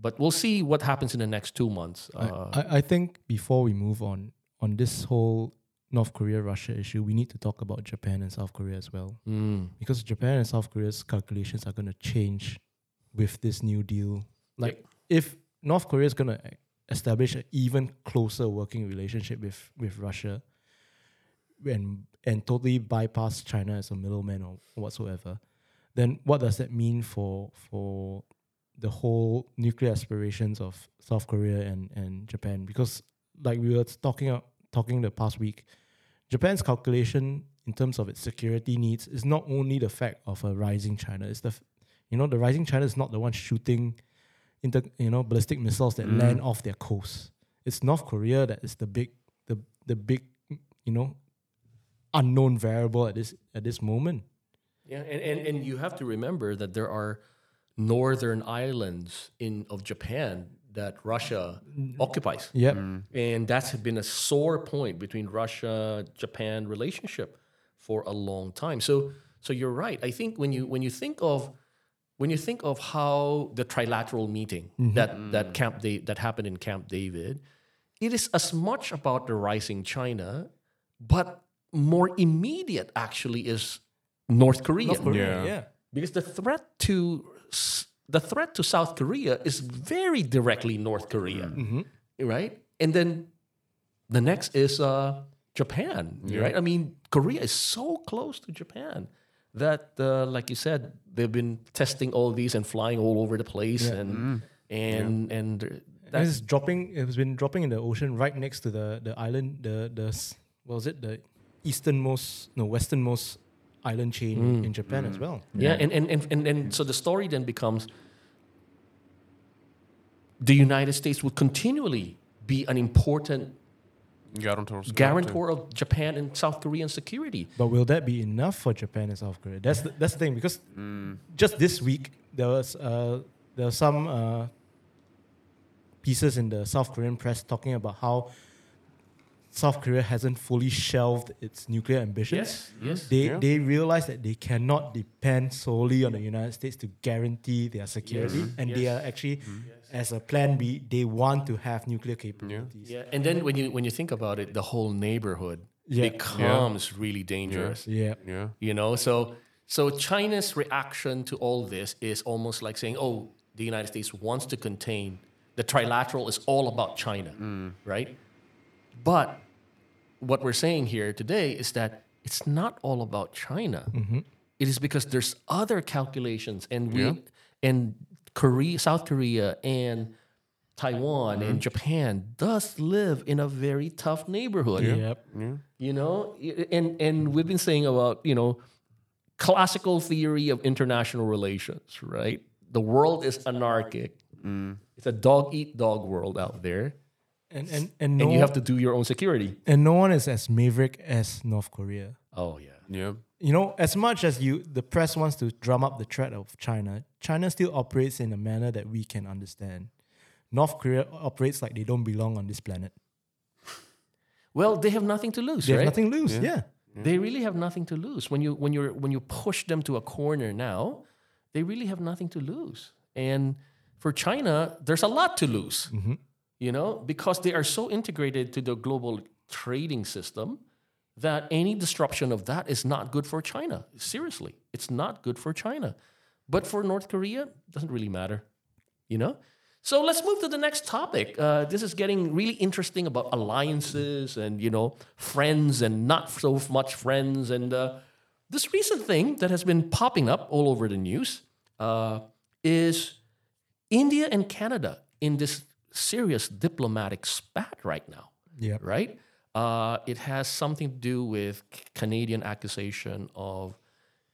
but we'll see what happens in the next two months. Uh, I, I think before we move on on this whole North Korea Russia issue, we need to talk about Japan and South Korea as well. mm, Because Japan and South Korea's calculations are going to change with this new deal. Like, if North Korea is going to establish an even closer working relationship with, with Russia and, and totally bypass China as a middleman or whatsoever, then what does that mean for, for the whole nuclear aspirations of South Korea and, and Japan? Because, like we were talking, talking the past week, Japan's calculation in terms of its security needs is not only the fact of a rising China. It's the, f- you know, the rising China is not the one shooting inter, you know, ballistic missiles that mm. land off their coast. It's North Korea that is the big, the the big, you know, unknown variable at this at this moment. Yeah, and, and, and you have to remember that there are northern islands in of Japan that Russia mm. occupies. Yep. Mm. And that's been a sore point between Russia Japan relationship for a long time. So so you're right. I think when you when you think of when you think of how the trilateral meeting mm-hmm. that mm. that Camp da- that happened in Camp David, it is as much about the rising China, but more immediate actually is North Korea. North Korea, Yeah. yeah. Because the threat to s- the threat to South Korea is very directly North Korea, right? And then the next is uh, Japan, right? I mean, Korea is so close to Japan that, uh, like you said, they've been testing all these and flying all over the place, and and and And that's it's dropping. It's been dropping in the ocean right next to the the island. The the what was it? The easternmost, no, westernmost island chain in Japan as well. Yeah, and, and, and, and, and so the story then becomes the United States will continually be an important Guarantors. guarantor of Japan and South Korean security. But will that be enough for Japan and South Korea? That's the, that's the thing because just this week there was uh, there were some uh, pieces in the South Korean press talking about how South Korea hasn't fully shelved its nuclear ambitions. yes. yes. They Yeah. they realize that they cannot depend solely on the United States to guarantee their security, and they are actually, mm-hmm. as a plan B, they want to have nuclear capabilities. Yeah, and then when you when you think about it, the whole neighborhood Yeah. becomes really dangerous. Yeah. Yeah. You know, so so China's reaction to all this is almost like saying, "Oh, the United States wants to contain the trilateral is all about China, mm. right?" But what we're saying here today is that it's not all about China. Mm-hmm. It is because there's other calculations, and we Yeah. and Korea, South Korea, and Taiwan and mm-hmm. Japan does live in a very tough neighborhood Yep. Yeah. you know and and we've been saying about you know classical theory of international relations right the world is anarchic mm. it's a dog eat dog world out there And and and no, and you have to do your own security and no one is as maverick as North Korea. oh yeah Yeah. You know, as much as you the press wants to drum up the threat of China, China still operates in a manner that we can understand. North Korea operates like they don't belong on this planet. well they have nothing to lose They have right nothing to lose. Yeah. they really have nothing to lose when you when you're when you push them to a corner now they really have nothing to lose and for China, there's a lot to lose. Mm-hmm. You know, because they are so integrated to the global trading system that any disruption of that is not good for China. Seriously, it's not good for China. But for North Korea, it doesn't really matter. You know? So let's move to the next topic. Uh, this is getting really interesting about alliances and, you know, friends and not so much friends. And uh, this recent thing that has been popping up all over the news uh, is India and Canada in this serious diplomatic spat right now Yeah. right? Uh, it has something to do with Canadian accusation of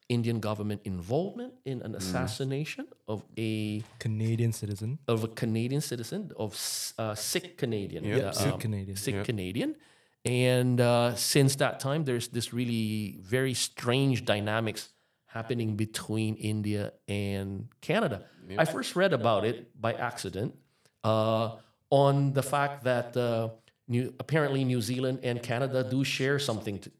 Indian government involvement in an assassination of a Canadian citizen. of a Canadian citizen of uh, Sikh Canadian, Yep. yeah, Sikh um, Canadian. Sikh Yep. Canadian, and uh, since that time, there's this really very strange dynamics happening between India and Canada. I first read about it by accident uh, on the fact that uh, New, apparently New Zealand and Canada do share something to,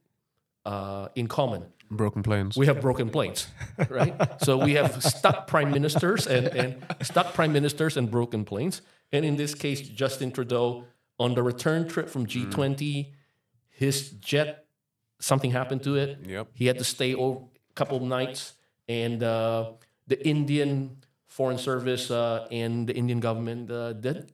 uh, in common. Broken planes. We have broken planes, right? (laughs) so we have stuck prime ministers and, and stuck prime ministers and broken planes. And in this case, Justin Trudeau on the return trip from G20, his jet something happened to it. Yep. He had to stay over a couple of nights, and uh, the Indian Foreign Service uh, and the Indian government uh, did,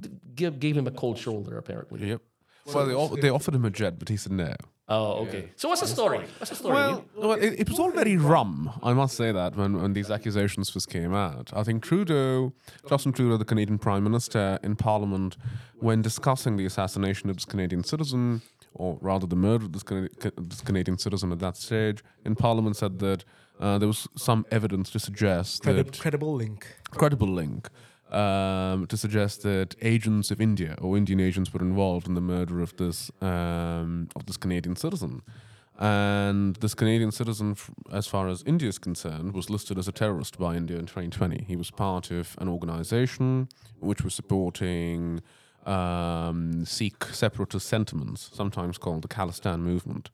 did give gave him a cold shoulder apparently. Yep. Well, they, off- they offered him a jet, but he said no. Oh, okay. So what's the story? What's the story? Well, well it, it was all very rum, I must say that, when, when these accusations first came out. I think Trudeau, Justin Trudeau, the Canadian Prime Minister, in Parliament, when discussing the assassination of this Canadian citizen, or rather the murder of this, Cana- Ca- this Canadian citizen at that stage, in Parliament said that uh, there was some evidence to suggest Credi- that credible link. credible link um, to suggest that agents of India or Indian agents were involved in the murder of this um, of this Canadian citizen. And this Canadian citizen, f- as far as India is concerned, was listed as a terrorist by India in 2020. He was part of an organization which was supporting um, Sikh separatist sentiments, sometimes called the Khalistan movement.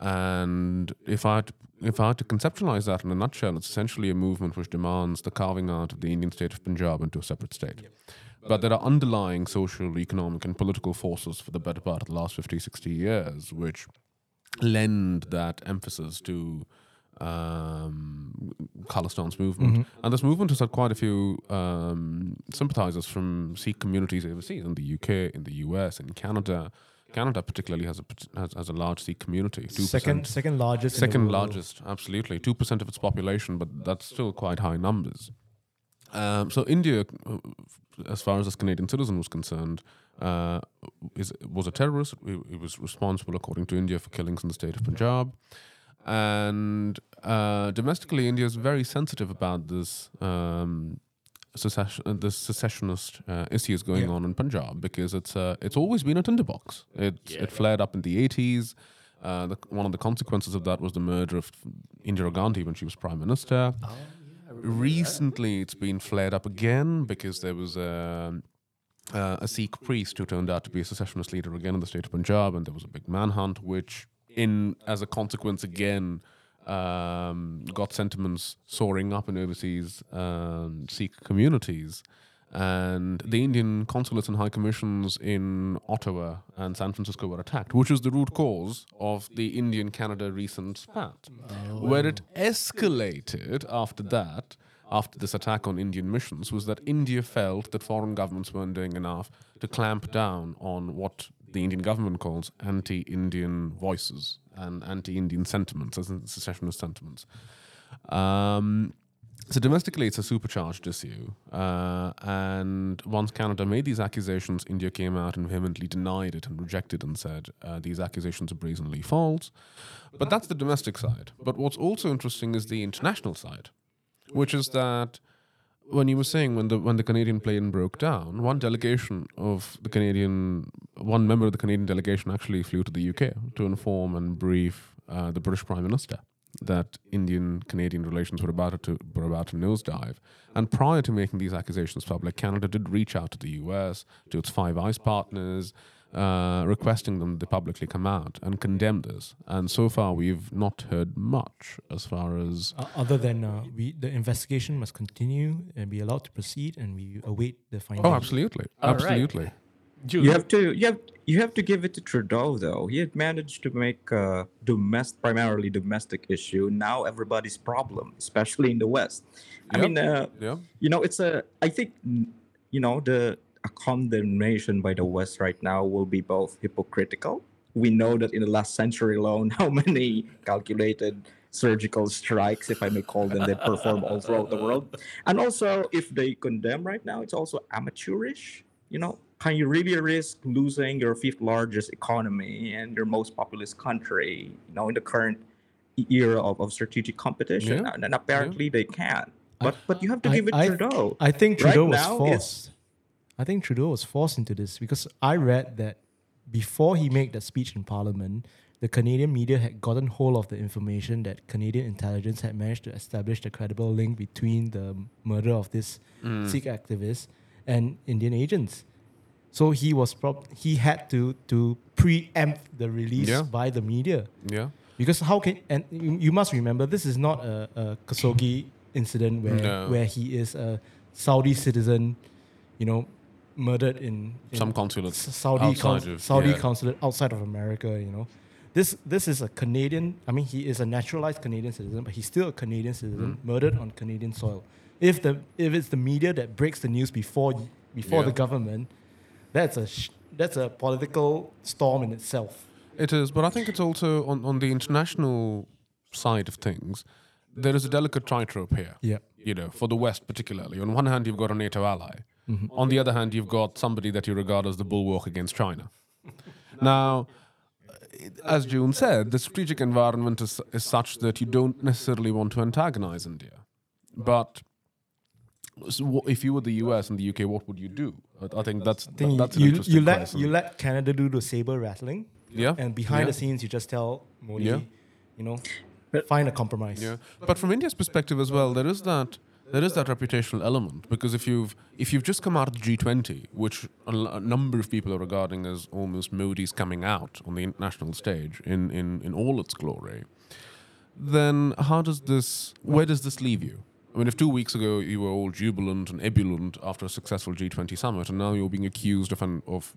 And if I had to, if I had to conceptualize that in a nutshell, it's essentially a movement which demands the carving out of the Indian state of Punjab into a separate state. But there are underlying social, economic, and political forces for the better part of the last 50, 60 years which lend that emphasis to um, Khalistan's movement. And this movement has had quite a few um, sympathizers from Sikh communities overseas, in the UK, in the US, in Canada. Canada particularly has a has, has a large Sikh community. 2%. Second, second largest. Second largest, absolutely. 2% of its population, but that's still quite high numbers. Um, so India, uh, as far as this Canadian citizen was concerned, uh, is, was a terrorist. He was responsible, according to India, for killings in the state of Punjab. And uh, domestically, India is very sensitive about this um, secession, uh, this secessionist uh, issues going Yeah. on in Punjab because it's uh, it's always been a tinderbox. It it flared up in the eighties. Uh, the, one of the consequences of that was the murder of Indira Gandhi when she was prime minister. Recently, it's been flared up again because there was a, uh, a Sikh priest who turned out to be a secessionist leader again in the state of Punjab, and there was a big manhunt, which, in as a consequence, again um, got sentiments soaring up in overseas um, Sikh communities. And the Indian consulates and high commissions in Ottawa and San Francisco were attacked, which was the root cause of the Indian Canada recent spat. Where it escalated after that, after this attack on Indian missions, was that India felt that foreign governments weren't doing enough to clamp down on what the Indian government calls anti Indian voices and anti Indian sentiments, as in secessionist sentiments. Um, so domestically, it's a supercharged issue. Uh, and once Canada made these accusations, India came out and vehemently denied it and rejected and said uh, these accusations are brazenly false. But that's the domestic side. But what's also interesting is the international side, which is that when you were saying when the when the Canadian plane broke down, one delegation of the Canadian, one member of the Canadian delegation actually flew to the UK to inform and brief uh, the British Prime Minister that Indian Canadian relations were about to were about to nosedive. And prior to making these accusations public, Canada did reach out to the US, to its Five Eyes partners, uh, requesting them to publicly come out and condemn this. And so far, we've not heard much as far as. Uh, other than uh, we, the investigation must continue and be allowed to proceed, and we await the findings. Oh, absolutely, All right. absolutely. Jude, You have to you have you have to give it to Trudeau though. He had managed to make a domestic, primarily domestic issue now everybody's problem, especially in the West. I mean, uh, Yeah. you know, it's a. I think you know the a condemnation by the West right now will be both hypocritical. We know that in the last century alone, (laughs) how many calculated surgical strikes, if I may call them, they perform all throughout the world. And also, if they condemn right now, it's also amateurish. You know, can you really risk losing your fifth largest economy and your most populous country? You know, in the current era of, of strategic competition, Yeah. and, and apparently they can. But but you have to I- give it I- Trudeau. I think Right Trudeau was now, it's- forced. I think Trudeau was forced into this because I read that before he made that speech in Parliament, the Canadian media had gotten hold of the information that Canadian intelligence had managed to establish the credible link between the murder of this mm. Sikh activist and Indian agents. So he was prob- he had to to preempt the release Yeah. by the media. Yeah. Because how can and you, you must remember this is not a, a Khashoggi incident where No. where he is a Saudi citizen, you know, murdered in, in Some consulate Saudi outside cons- of- Saudi yeah. consulate outside of America. You know, this this is a Canadian. I mean, he is a naturalized Canadian citizen, but he's still a Canadian citizen Mm. murdered on Canadian soil. If the if it's the media that breaks the news before before Yeah. the government, that's a sh- that's a political storm in itself. It is, but I think it's also on, on the international side of things. There is a delicate tightrope here. Yeah. You know, for the West particularly. On one hand, you've got a NATO ally. Mm-hmm. On the other hand, you've got somebody that you regard as the bulwark against China. (laughs) now, as June said, the strategic environment is, is such that you don't necessarily want to antagonize India. But so if you were the US and the UK, what would you do? I- I think that's I think that's an you, interesting you let question. you let Canada do the saber rattling, yeah, and behind yeah. the scenes you just tell Modi, Yeah. you know, find a compromise. Yeah, but from India's perspective as well, there is that there is that reputational element because if you've if you've just come out of the G20, which a, l- a number of people are regarding as almost Modi's coming out on the international stage in in in all its glory, then how does this where does this leave you? I mean, if two weeks ago you were all jubilant and ebullient after a successful G20 summit, and now you're being accused of an of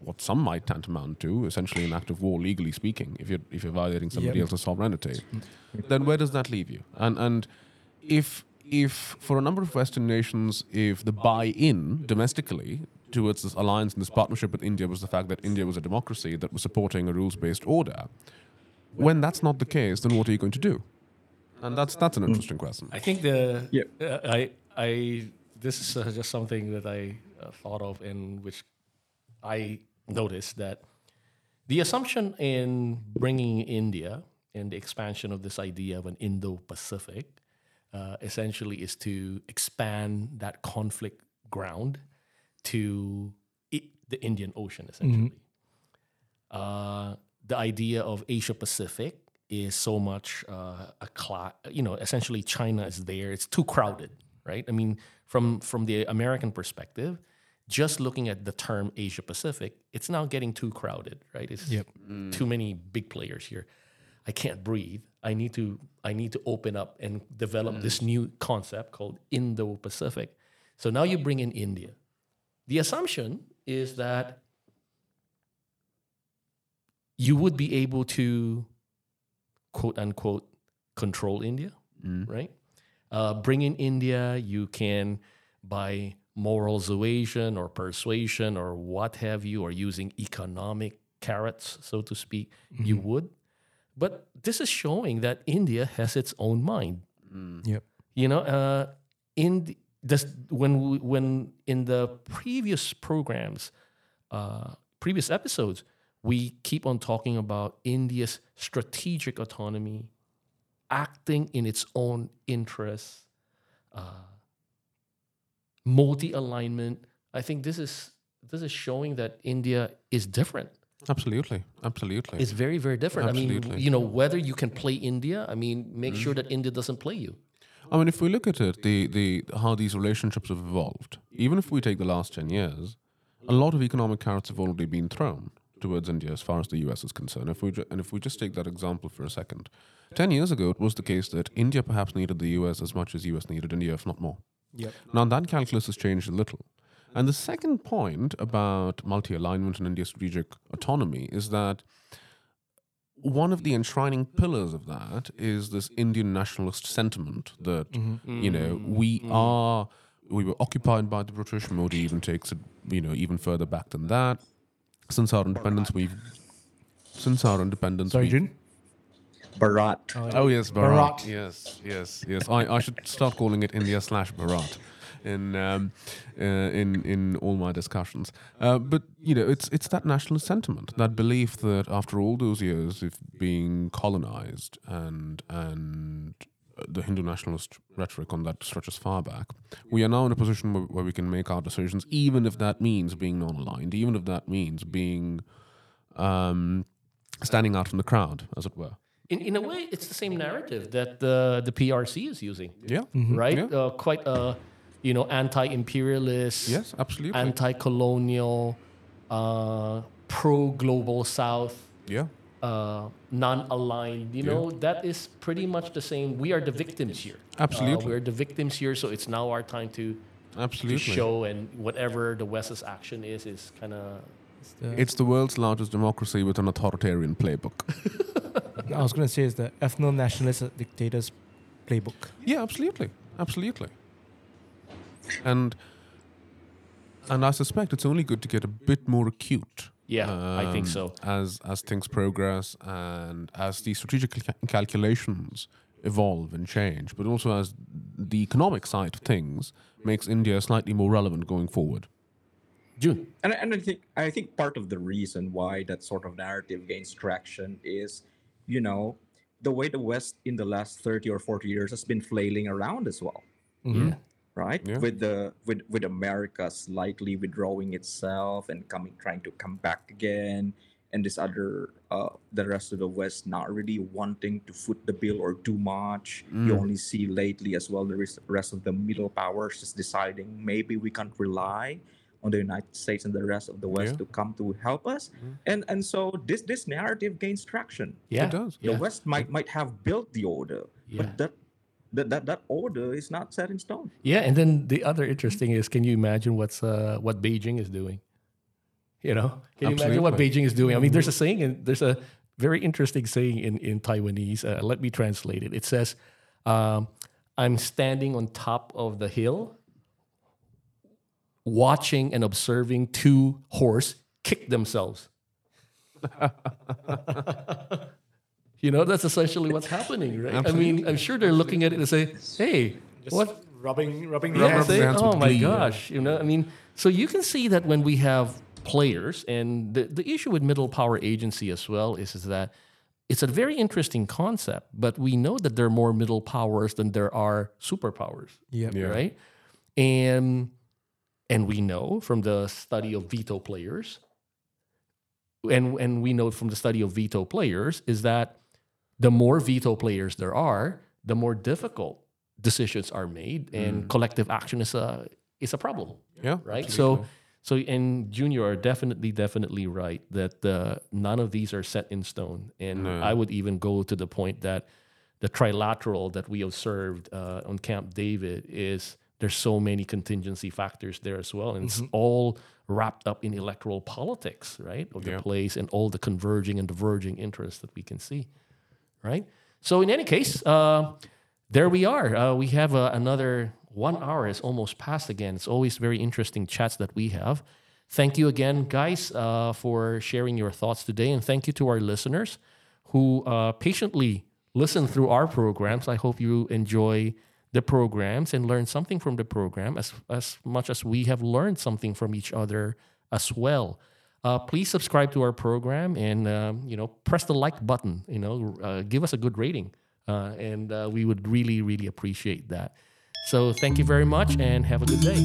what some might tantamount to, essentially an act of war, legally speaking, if you're if you're violating somebody Yep. else's sovereignty, mm. then where does that leave you? And and if if for a number of Western nations, if the buy-in domestically towards this alliance and this partnership with India was the fact that India was a democracy that was supporting a rules-based order, when that's not the case, then what are you going to do? And that's that's an interesting question. I think the Yeah. uh, I I this is uh, just something that I uh, thought of in which I noticed that the assumption in bringing India and the expansion of this idea of an Indo-Pacific uh, essentially is to expand that conflict ground to i- the Indian Ocean, essentially. Uh, the idea of Asia Pacific is so much uh, a class, you know, essentially China is there. It's too crowded, right? I mean, from from the American perspective, just looking at the term Asia Pacific, it's now getting too crowded, right? It's Yep. too many big players here. I can't breathe. I need to I need to open up and develop this mm. new concept called Indo-Pacific. So now you bring in India. The assumption is that you would be able to quote unquote control India, mm. right? Uh, bring in India, you can by moral suasion or persuasion or what have you, or using economic carrots, so to speak, you mm-hmm. would. But this is showing that India has its own mind. Yep. You know, uh, in the, this, when we, when in the previous programs, uh, previous episodes, we keep on talking about India's strategic autonomy, acting in its own interests, uh, multi alignment. I think this is this is showing that India is different. Absolutely, absolutely. It's very very different. I mean, Absolutely. you know, whether you can play India. I mean, make sure that India doesn't play you. I mean, if we look at it, the, the how these relationships have evolved, even if we take the last ten years, a lot of economic carrots have already been thrown towards India as far as the US is concerned. If we ju- and if we just take that example for a second, ten years ago it was the case that India perhaps needed the US as much as US needed India, if not more. Yep. Now that calculus has changed a little. And the second point about multi-alignment and India's strategic autonomy is that one of the enshrining pillars of that is this Indian nationalist sentiment that mm-hmm. you know mm-hmm. we mm-hmm. are we were occupied by the British. Modi even takes it you know even further back than that. Since our independence, we've since our independence, Sorry, we've- Jun. Bharat. Oh, oh yes, Bharat. Bharat. Yes, yes, yes. I, I should start calling it India slash Bharat in um, uh, in in all my discussions. Uh, but you know, it's it's that nationalist sentiment, that belief that after all those years of being colonized and and uh, the Hindu nationalist rhetoric on that stretches far back. We are now in a position where, where we can make our decisions, even if that means being non-aligned, even if that means being um, standing out from the crowd, as it were. In, in a way, it's the same narrative that the, the PRC is using, Yeah. right? Yeah. Uh, quite a, you know, anti-imperialist, Yes, absolutely. anti-colonial, uh, pro-global South, yeah. uh, non-aligned. You know, that is pretty much the same. We are the victims here. Absolutely. Uh, we're the victims here, so it's now our time to, to Absolutely. show, and whatever the West's action is, is kind of It's the world's largest democracy with an authoritarian playbook. (laughs) I was going to say it's the ethno-nationalist dictators playbook. yeah, absolutely. Absolutely. And and I suspect it's only good to get a bit more acute. Yeah, I think um, so. As as things progress and as the strategic cal- calculations evolve and change, but also as the economic side of things makes India slightly more relevant going forward. June. and, and I think I think part of the reason why that sort of narrative gains traction is, you know, the way the West in the last thirty or forty years has been flailing around as well, Yeah. Right? Yeah. With the with with America slightly withdrawing itself and coming trying to come back again, and this other uh, the rest of the West not really wanting to foot the bill or do much. You only see lately as well the rest of the middle powers just deciding maybe we can't rely on the United States and the rest of the West Yeah. to come to help us. And and so this this narrative gains traction. Yeah. It does. The Yeah. West might might have built the order, Yeah. but that that, that that order is not set in stone. Yeah, and then the other interesting is, can you imagine what's uh, what Beijing is doing? You know, can you imagine what Beijing is doing? I mean, there's a saying, and there's a very interesting saying in in Taiwanese. Uh, let me translate it. It says, um, "I'm standing on top of the hill, watching and observing two horse kick themselves." (laughs) you know, that's essentially what's happening, right? I mean, I'm sure they're looking at it and say, "Hey, what?" Rubbing, rubbing the Yeah, hands. say, oh with my glee, gosh, you know, I mean, so you can see that when we have players, and the, the issue with middle power agency as well is, is that it's a very interesting concept, but we know that there are more middle powers than there are superpowers, Yep. Yeah. right? And and we know from the study of veto players, and and we know from the study of veto players is that the more veto players there are, the more difficult decisions are made, and collective action is a is a problem Yeah. right? So, so and Junior are definitely, definitely right that uh, none of these are set in stone. And No. I would even go to the point that the trilateral that we observed uh, on Camp David is there's so many contingency factors there as well, and it's all wrapped up in electoral politics, right, of the Yeah. place and all the converging and diverging interests that we can see, right? So in any case, uh, there we are. Uh, we have uh, another one hour is almost passed again. It's always very interesting chats that we have. Thank you again, guys, uh, for sharing your thoughts today, and thank you to our listeners who uh, patiently listen through our programs. I hope you enjoy the programs and learn something from the program as as much as we have learned something from each other as well. Uh, please subscribe to our program and um, you know press the like button. You know, uh, give us a good rating, uh, and uh, we would really really appreciate that. So thank you very much and have a good day.